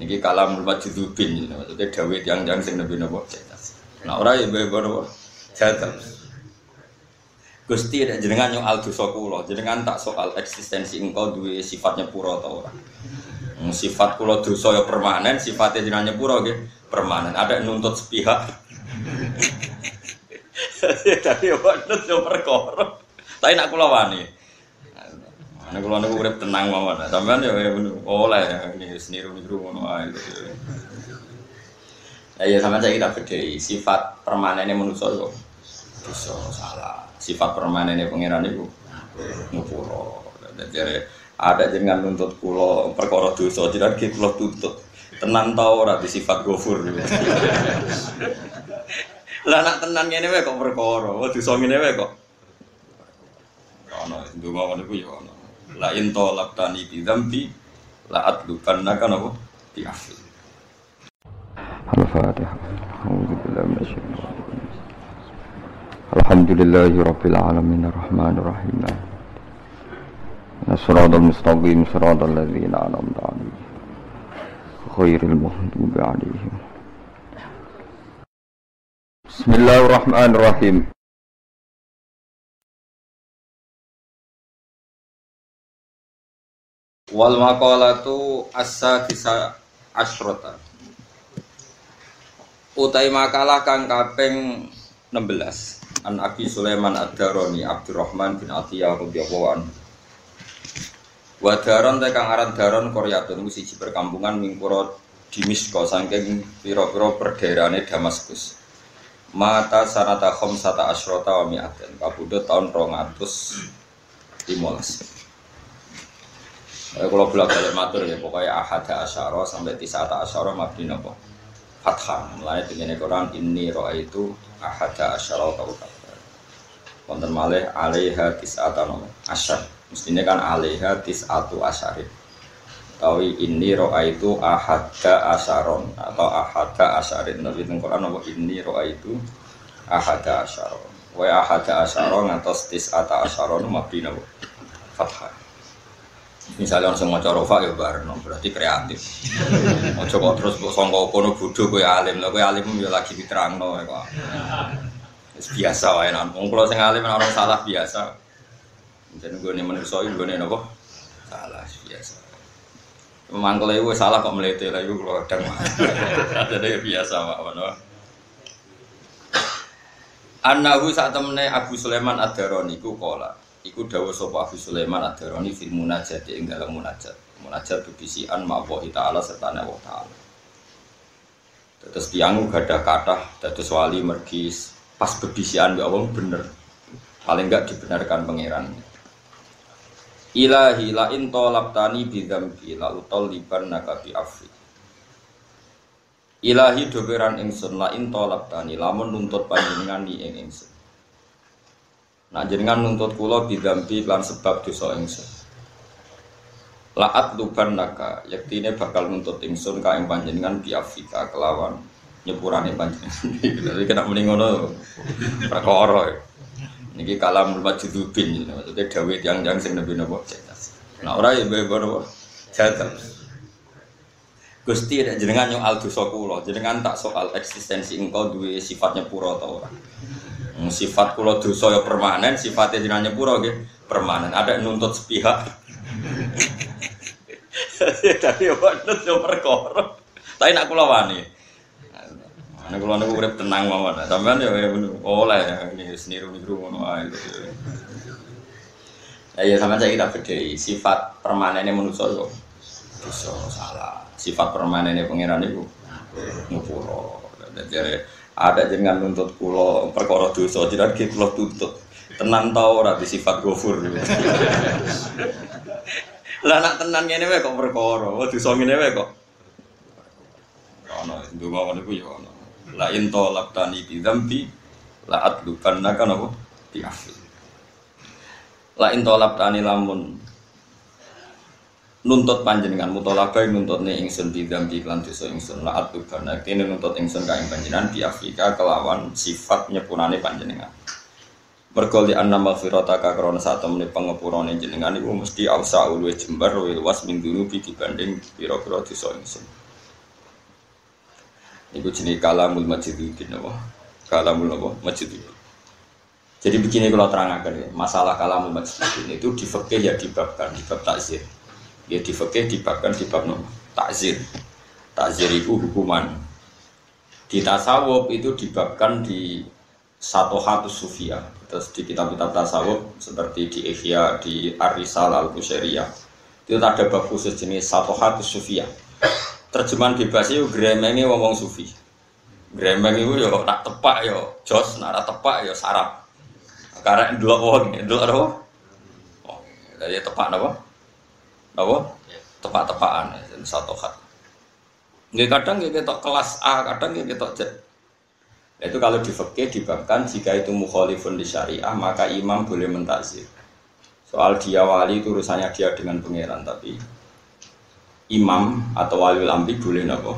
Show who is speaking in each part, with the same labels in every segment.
Speaker 1: Niki kalam majdzubin maksudnya dawuh yang-yang sing nabi napa Nah ora ya bae napa jadal. Gusti jenengan yang al dosa jenengan tak soal eksistensi engkau duwe sifatnya pura atau ora. Hmm, Sifat kula dosa ya permanen, sifatnya jenengan nyepuro nggih permanen. Ada yang nuntut sepihak. Tapi ya nut yo perkara. Tapi nak kula. Nek kula niku urip tenang mawon. Sampeyan ya oleh ini seniru-niru ngono ae. Ya ya sama saya kita bedai sifat permanennya manusia yo dosa salah. Sifat permanennya pangeran itu ngupuro. Jadi ada jenengan nuntut kulo perkara dosa, jadi kita kulo tuntut. Tenan tau ora di sifat gofur. Lah nak tenan ngene wae kok perkara, dosa ngene wae kok. Ono ndonga ngono iku ya ono la in tolaktani bi dzambi la adlukannaka napa bi afi
Speaker 2: Al-Fatihah. A'udzu billahi minasyaitonir. Alhamdulillahi rabbil alamin arrahmanir rahim. Nasratul mustaqim siratal ladzina an'amta 'alaihim. Khairil maghdubi 'alaihim. Bismillahirrahmanirrahim.
Speaker 1: Wal maqalatu as-sadisa asyrata. Utai makalah kang kaping 16 An Abi Sulaiman Ad-Darani Abdurrahman bin Atiyah radhiyallahu anhu. Wa daron te kang aran daron Koryatun ku siji perkampungan mingkura Dimisko saking pira-pira perdaerahane Damaskus. Mata sanata khamsata asyrata wa mi'atin kapundhut taun 215. Kalau bolak balik matur ya pokoknya ahada asyara sampai tisata asyara mabdi nopo fathah. Mulai dengan Quran ini roa itu ahada asyara kau konten malih alaiha tisata nopo asyar. Mestinya kan alaiha tisatu asyarin tapi ini roa itu ahada asyaron atau ahada asyarin nabi teng Quran nopo ini roa itu ahada asyaron wa ahada asyaron atau tisata asyaron mabdi nopo fathah misalnya orang semua corofa ya bareng berarti kreatif. Mau coba terus kok songkok kono bodoh gue alim. Lah gue alim ya lagi diterang no ya kok. Biasa wae nan. Wong kula sing alim orang salah biasa. Jadi gue nih manusia gue nih nopo salah biasa. Memang kalau ibu salah kok melete lah ibu kalau kadang jadi biasa pak mana Anahu saat temene Abu Sulaiman Ad-Darani ku kola Iku dawuh sapa Abu Sulaiman Ad-Darani fil munajat ing dalam munajat. Munajat bebisian ma'wa ta'ala serta Allah ta'ala. Terus tiang gada kata, terus wali mergi pas bebisian ya Allah bener. Paling enggak dibenarkan pangeran. Ilahi la in talabtani bi dzambi la utalliban naka bi afi. Ilahi dogeran ingsun la in talabtani lamun nuntut panjenengan ni ing ingsun. Nah jenengan nuntut kula bidampi lan sebab dosa ingsun. Laat luban naka, yaktine bakal nuntut ingsun ka ing panjenengan biafika kelawan nyepurane panjenengan. Jadi kena muni ngono perkara. Niki kalam majdzubin maksudnya dawuh yang-yang sing nabi napa Nah ora ya bae napa jadal. Gusti ada jenengan yang al dosa kula, jenengan tak soal eksistensi engkau duwe sifatnya pura atau ora. Sifat kula dosa ya permanen, sifatnya jenengan nyepuro nggih permanen. Ada nuntut sepihak. Tapi ya nut yo perkara. Tapi nak kula wani. Nek kula niku urip tenang mawon. Sampeyan ya oleh ini seniru-niru ngono ae. Ya ya sampeyan saya kita bedai sifat permanennya manusia yo dosa salah. Sifat permanennya pangeran itu ngupuro. Jadi ada jenengan nuntut kulo perkara dosa, jadi kita kulo tuntut. Tenan tau ora di sifat gofur. Lah nak tenan ngene wae kok perkara, oh dosa ngene wae kok. Ono ndonga ngono iku ya ono. La in talaqtani bi dzambi la atlubannaka napa bi afi. La in talaqtani lamun nuntut panjenengan mutolabai nuntut nih ingsun di dambi klan dosa ingsun la atubana kene nuntut ingsun ka ing panjenengan di Afrika kelawan sifat nyepurane panjenengan mergo li anna maghfirata ka krana sak temene pangepurane jenengan iku mesti ausa ulwe jembar luwih luas min dunubi dibanding pira-pira dosa ingsun Iku jenis kalamul majidudin apa? Kalamul apa? Majidudin. Jadi begini kalau terangkan ya, masalah kalamul majidudin itu di fikih ya dibabkan, di bab takzir. Ya di fikih dibabkan di bab takzir. Takzir itu hukuman. Di tasawuf itu dibabkan di satu hatu sufia. Terus di kitab-kitab tasawuf seperti di Ihya, di Arisal Al-Busairiyah. Itu ada bab khusus jenis satu hatu sufia terjemahan bebas itu gremenge ngomong sufi. Gremeng itu yo nak tepak yo jos, nak tepak yo sarap. Karena dua wong, dua apa? Dari tepak apa? Apa? Tepak-tepakan satu hat. Nggak kadang nggak kita kelas A, kadang nggak kita Z. Itu kalau di fikih dibangkan jika itu mukhalifun di syariah maka imam boleh mentazir. Soal dia wali itu urusannya dia dengan pangeran tapi imam atau wali ambi boleh nopo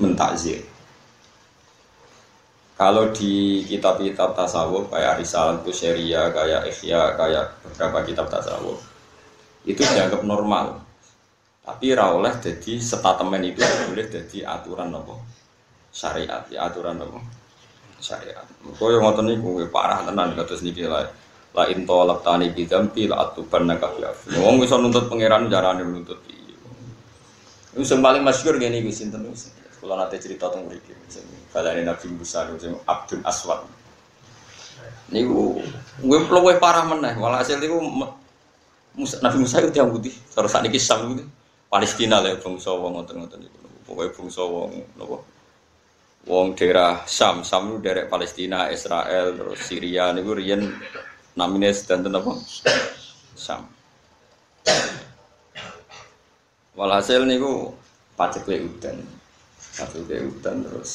Speaker 1: mentakzir. Kalau di kitab-kitab tasawuf kayak Risal Kusyeria, kayak Ikhya, kayak beberapa kitab tasawuf itu dianggap normal. Tapi rawleh jadi statement itu boleh jadi aturan nopo syariat, ya aturan nopo syariat. Kau yang ngotot nih, parah tenan kata niki lah. La into tani bidampi la atuban nakafi. Wong bisa nuntut pangeran jarane nuntut itu yang paling masyur gini gue sinten Kalau nanti cerita tentang mereka, ini Nabi Musa, sing Abdul Aswad. Gue gue gue parah meneh. Walhasil itu Nabi Musa itu yang putih. Terus saat ini kisah gitu. Palestina lah bangsa wong ngoten-ngoten itu. Pokoknya bangsa wong nopo. Wong daerah Sam, Sam itu daerah Palestina, Israel, terus Syria niku riyen namine sedanten apa? Sam. Walhasil niku pacek le udan. Pacek le udan terus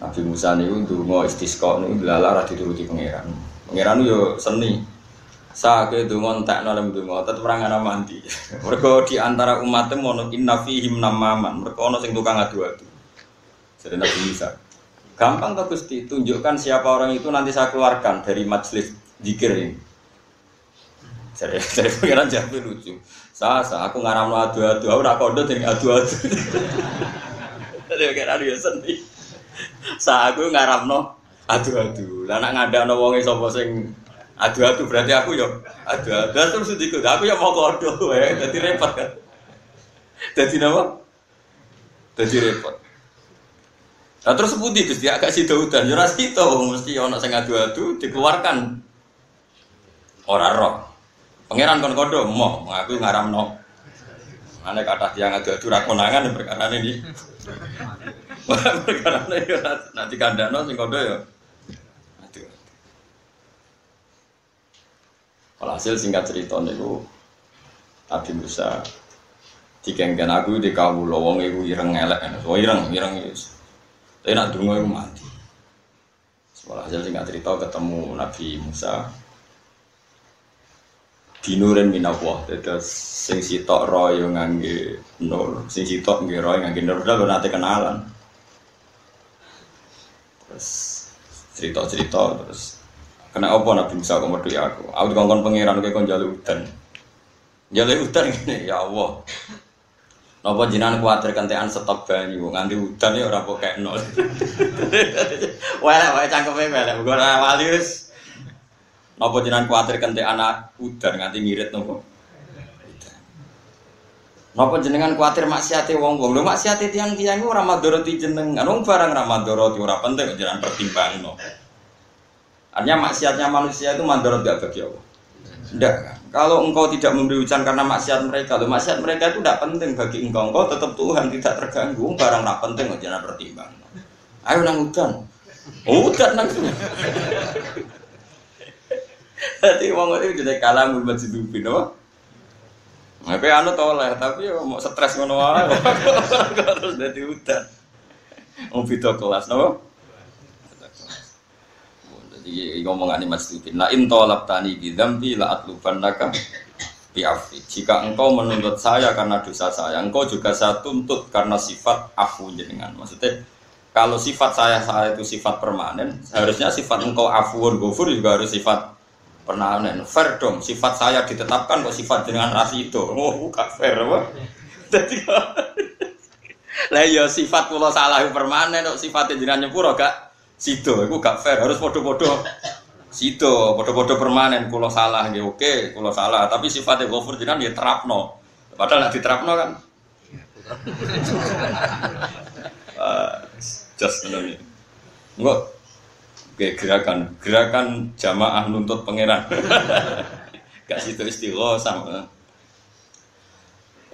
Speaker 1: Nabi Musa niku ndonga istisqa niku lala ra dituruti pangeran. Pangeran yo seni. Sake donga entekno lem donga tetep ora ngana mandi. Mergo di antara umatnya ono inna fihim namaman. Mergo ono sing tukang adu-adu. Jadi Nabi Musa. Gampang tuh Gusti, tunjukkan siapa orang itu nanti saya keluarkan dari majelis dikir ini. Jadi, jadi pengiran jawab lucu. Sa, sa aku ngaram adu-adu, aku nak kondo jadi adu-adu. Jadi pengiran dia sendiri. Sa aku ngaram adu-adu. Lah ngada no wongi sopo sing adu-adu berarti aku yo adu-adu. Terus sedikit, aku ya mau kondo, ya. Jadi repot kan. Jadi apa? Jadi repot. Nah terus putih Gusti agak si Daudan, ya itu mesti ono sing adu-adu dikeluarkan. Orang roh. Pangeran kon kodo mau ngaku ngaram no. Ane kata dia ngadu adu rakonangan perkara ini. perkara ini ya nanti kandano sing kodo ya. Kalau hasil singkat cerita niku Nabi Musa dikengken aku di kawula wong iku ireng elek. So ireng ireng wis. Tapi nak dungo iku mati. hasil singkat cerita ketemu Nabi Musa binuren minallah terus sing sitok roy ngangge nur sing sitok nggih roy ngangge nur udah nanti kenalan terus cerita-cerita terus kena apa Nabi Musa kok metu aku aku dikongkon pangeran kowe kon njaluk udan njaluk udan ngene ya Allah Napa jinan kuatir kentean stok banyu nganti udan ya ora kok nol. Wae cangkeme melek, ora wali wis Napa jenengan kuatir kente anak udan nganti ngirit nopo? Napa jenengan kuatir maksiate wong-wong? Lho maksiate tiang-tiang ora madharati jenengan. Wong barang ora madharati ora penting jenengan pertimbangno. Artinya maksiatnya manusia itu madharat gak bagi Allah. Tidak? Kalau engkau tidak memberi hujan karena maksiat mereka, loh maksiat mereka itu tidak penting bagi engkau. Engkau tetap Tuhan tidak terganggu. Barang tidak penting, jangan pertimbang. Ayo nang hujan. Oh, hujan nang Jadi wong itu jadi kalah masjid dupin, apa? Tapi anu tau lah, tapi mau stres ngono wae. Terus dadi udan. Mau video kelas, napa? Jadi ngomongan ini masjid dupin. La in tolak tani bidambi la atluban naka biafi. Jika engkau menuntut saya karena dosa saya, engkau juga saya tuntut karena sifat afu jenengan. Maksudnya kalau sifat saya saya itu sifat permanen, seharusnya sifat engkau afuun gofur juga harus sifat pernah nen fair dong sifat saya ditetapkan kok sifat dengan ras itu oh bukan fair apa jadi Lah ya sifat kula salah permanen kok sifate jenengan nyepuro gak sido iku gak fair harus padha-padha sido padha-padha permanen kula salah nggih oke kula salah. Tapi sifatnya ghafur jenengan ya terapno. Padahal nek diterapno kan uh, just ngono Enggak Oke, gerakan. Gerakan jamaah nuntut pangeran. Gak situ istighosah sama.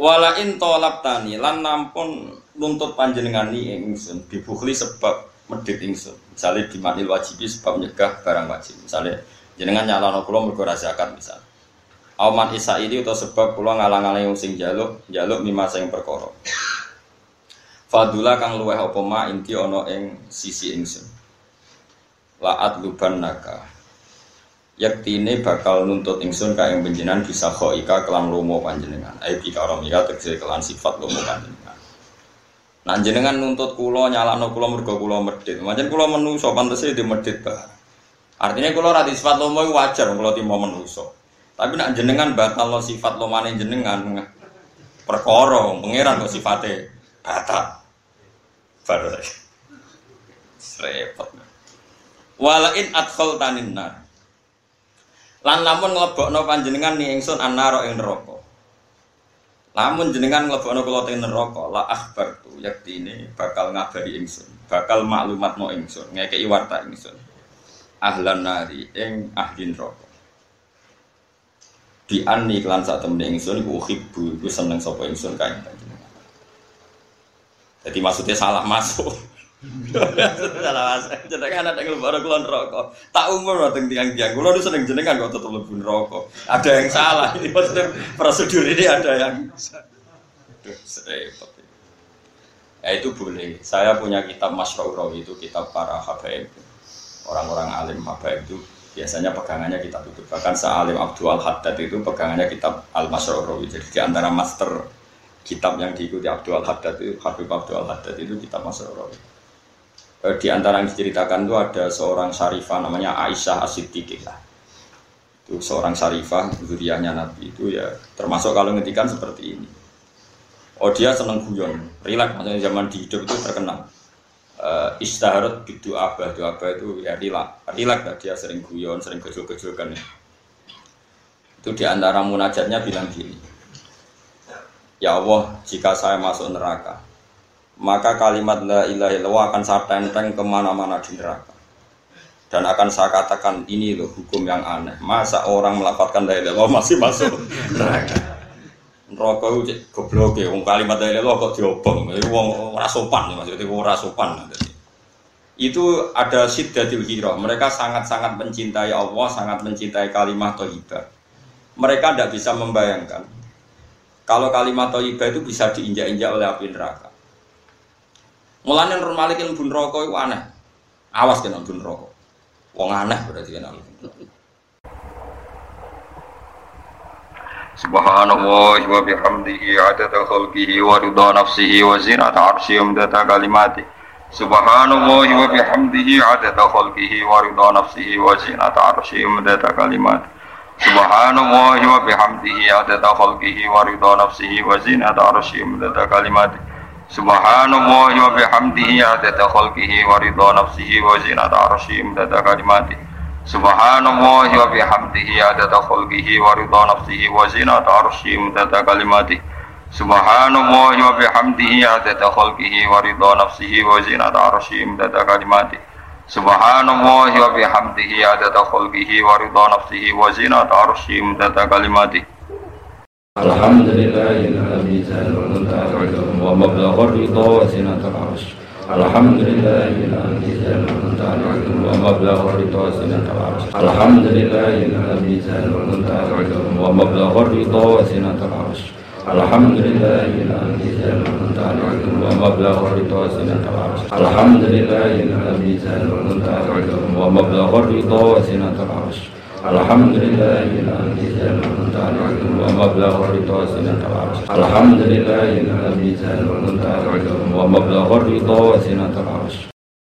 Speaker 1: Wala in tolap tani lan nampun nuntut panjenengan ni ingsun. Dibukhli sebab medit ingsun. Misalnya dimanil wajibi sebab nyegah barang wajib. Misalnya jenengan nyalano kula mergo zakat misal. Auman isa ini atau sebab kula ngalang-alang sing jaluk jaluk mima sing perkara. Fadula kang luweh apa ma inti ana ing sisi ingsun laat luban naga yaktine bakal nuntut ingsun ka ing panjenengan bisa khoika kelam lomo panjenengan ai bika romika tegese kelan sifat lomo panjenengan Nah jenengan nuntut kula nyalakno kula mergo kula medhit. Pancen kula menungso pantese di medhit ba. Artinya kula ra sifat lomo wajar kula timo menungso. Tapi nak jenengan batal sifat lomane jenengan perkara pangeran kok sifate batal. Baru repot walain adkhol tanin nar lan lamun nglebokno panjenengan ni ingsun annaro ing lamun jenengan nglebokno kula teng neraka la akhbar tu yaktine bakal ngabari ingsun bakal maklumat no ingsun ngekeki warta ingsun. Ahlan nari ing ahli neraka. Di ani klan sak temne ingsun iku uhibbu iku seneng sapa ingsun kae panjenengan jadi maksudnya salah masuk Salah mas, jenengan ada yang lebaran kulon rokok. Tak umur dateng tiang tiang. Kulon itu jenengan kok tetap lebih rokok. Ada yang salah. Ini maksudnya prosedur ini ada yang. repot. Ya itu boleh. Saya punya kitab Masyauraw itu kitab para habaib. Orang-orang alim habaib itu biasanya pegangannya kitab itu. Bahkan sealim Abdul Haddad itu pegangannya kitab Al Masyauraw. Jadi di antara master kitab yang diikuti Abdul Haddad itu Habib Abdul Haddad itu kitab Masyauraw eh, di antara yang diceritakan itu ada seorang syarifah namanya Aisyah Asiddiqah itu seorang syarifah zuriyahnya Nabi itu ya termasuk kalau ngetikan seperti ini. Oh dia seneng guyon rileks maksudnya zaman di hidup itu terkenal. Uh, istaharat bidu abah. Abah itu ya rileks rileks dia sering guyon sering kecil-kecilkan ya. itu di antara munajatnya bilang gini. Ya Allah jika saya masuk neraka maka kalimat la ilaha illallah akan saya tenteng ke mana-mana di neraka. Dan akan saya katakan ini loh hukum yang aneh. Masa orang melafatkan la ilaha masih masuk neraka? Neraka itu goblok ya. Wong kalimat la ilaha kok diobong? Itu wong ora sopan maksudnya wong ora sopan. Itu ada siddatil hiro mereka sangat-sangat mencintai Allah sangat mencintai kalimat thayyibah mereka tidak bisa membayangkan kalau kalimat thayyibah itu bisa diinjak-injak oleh api neraka Mulane Nur Malik ilmu neraka iku aneh. Awas kena bun neraka. Wong aneh berarti kena.
Speaker 2: Subhanallah wa bihamdihi adada khalqihi wa ridha nafsihi wa zinata arsyihi wa kalimati Subhanallah wa bihamdihi adada khalqihi wa ridha nafsihi wa zinata arsyihi wa kalimati Subhanallah wa bihamdihi adada khalqihi wa ridha nafsihi wa zinata arsyihi wa kalimati Subhanallah wa bihamdihi adada khalqihi wa ridha nafsihi wa zinata arsyihi midada kalimati. Subhanallah wa bihamdihi adada khalqihi wa ridha nafsihi wa zinata arsyihi midada kalimati. Subhanallah wa bihamdihi adada khalqihi wa ridha nafsihi wa zinata arsyihi midada kalimati. Subhanallah wa bihamdihi adada khalqihi wa ridha nafsihi wa zinata arsyihi midada kalimati Alhamdulillahilladzi wa mablagha ridha wa zinatul arsh Alhamdulillahilladzi wa mablagha ridha wa zinatul arsh Alhamdulillahilladzi wa mablagha ridha wa zinatul arsh Alhamdulillahilladzi wa mablagha ridha wa zinatul Alhamdulillahilladzi wa ridha wa Alhamdulillahilladzi wa mablagha ridha sinatal arsh Alhamdulillahilladzi wa mablagha ridha sinatal arsh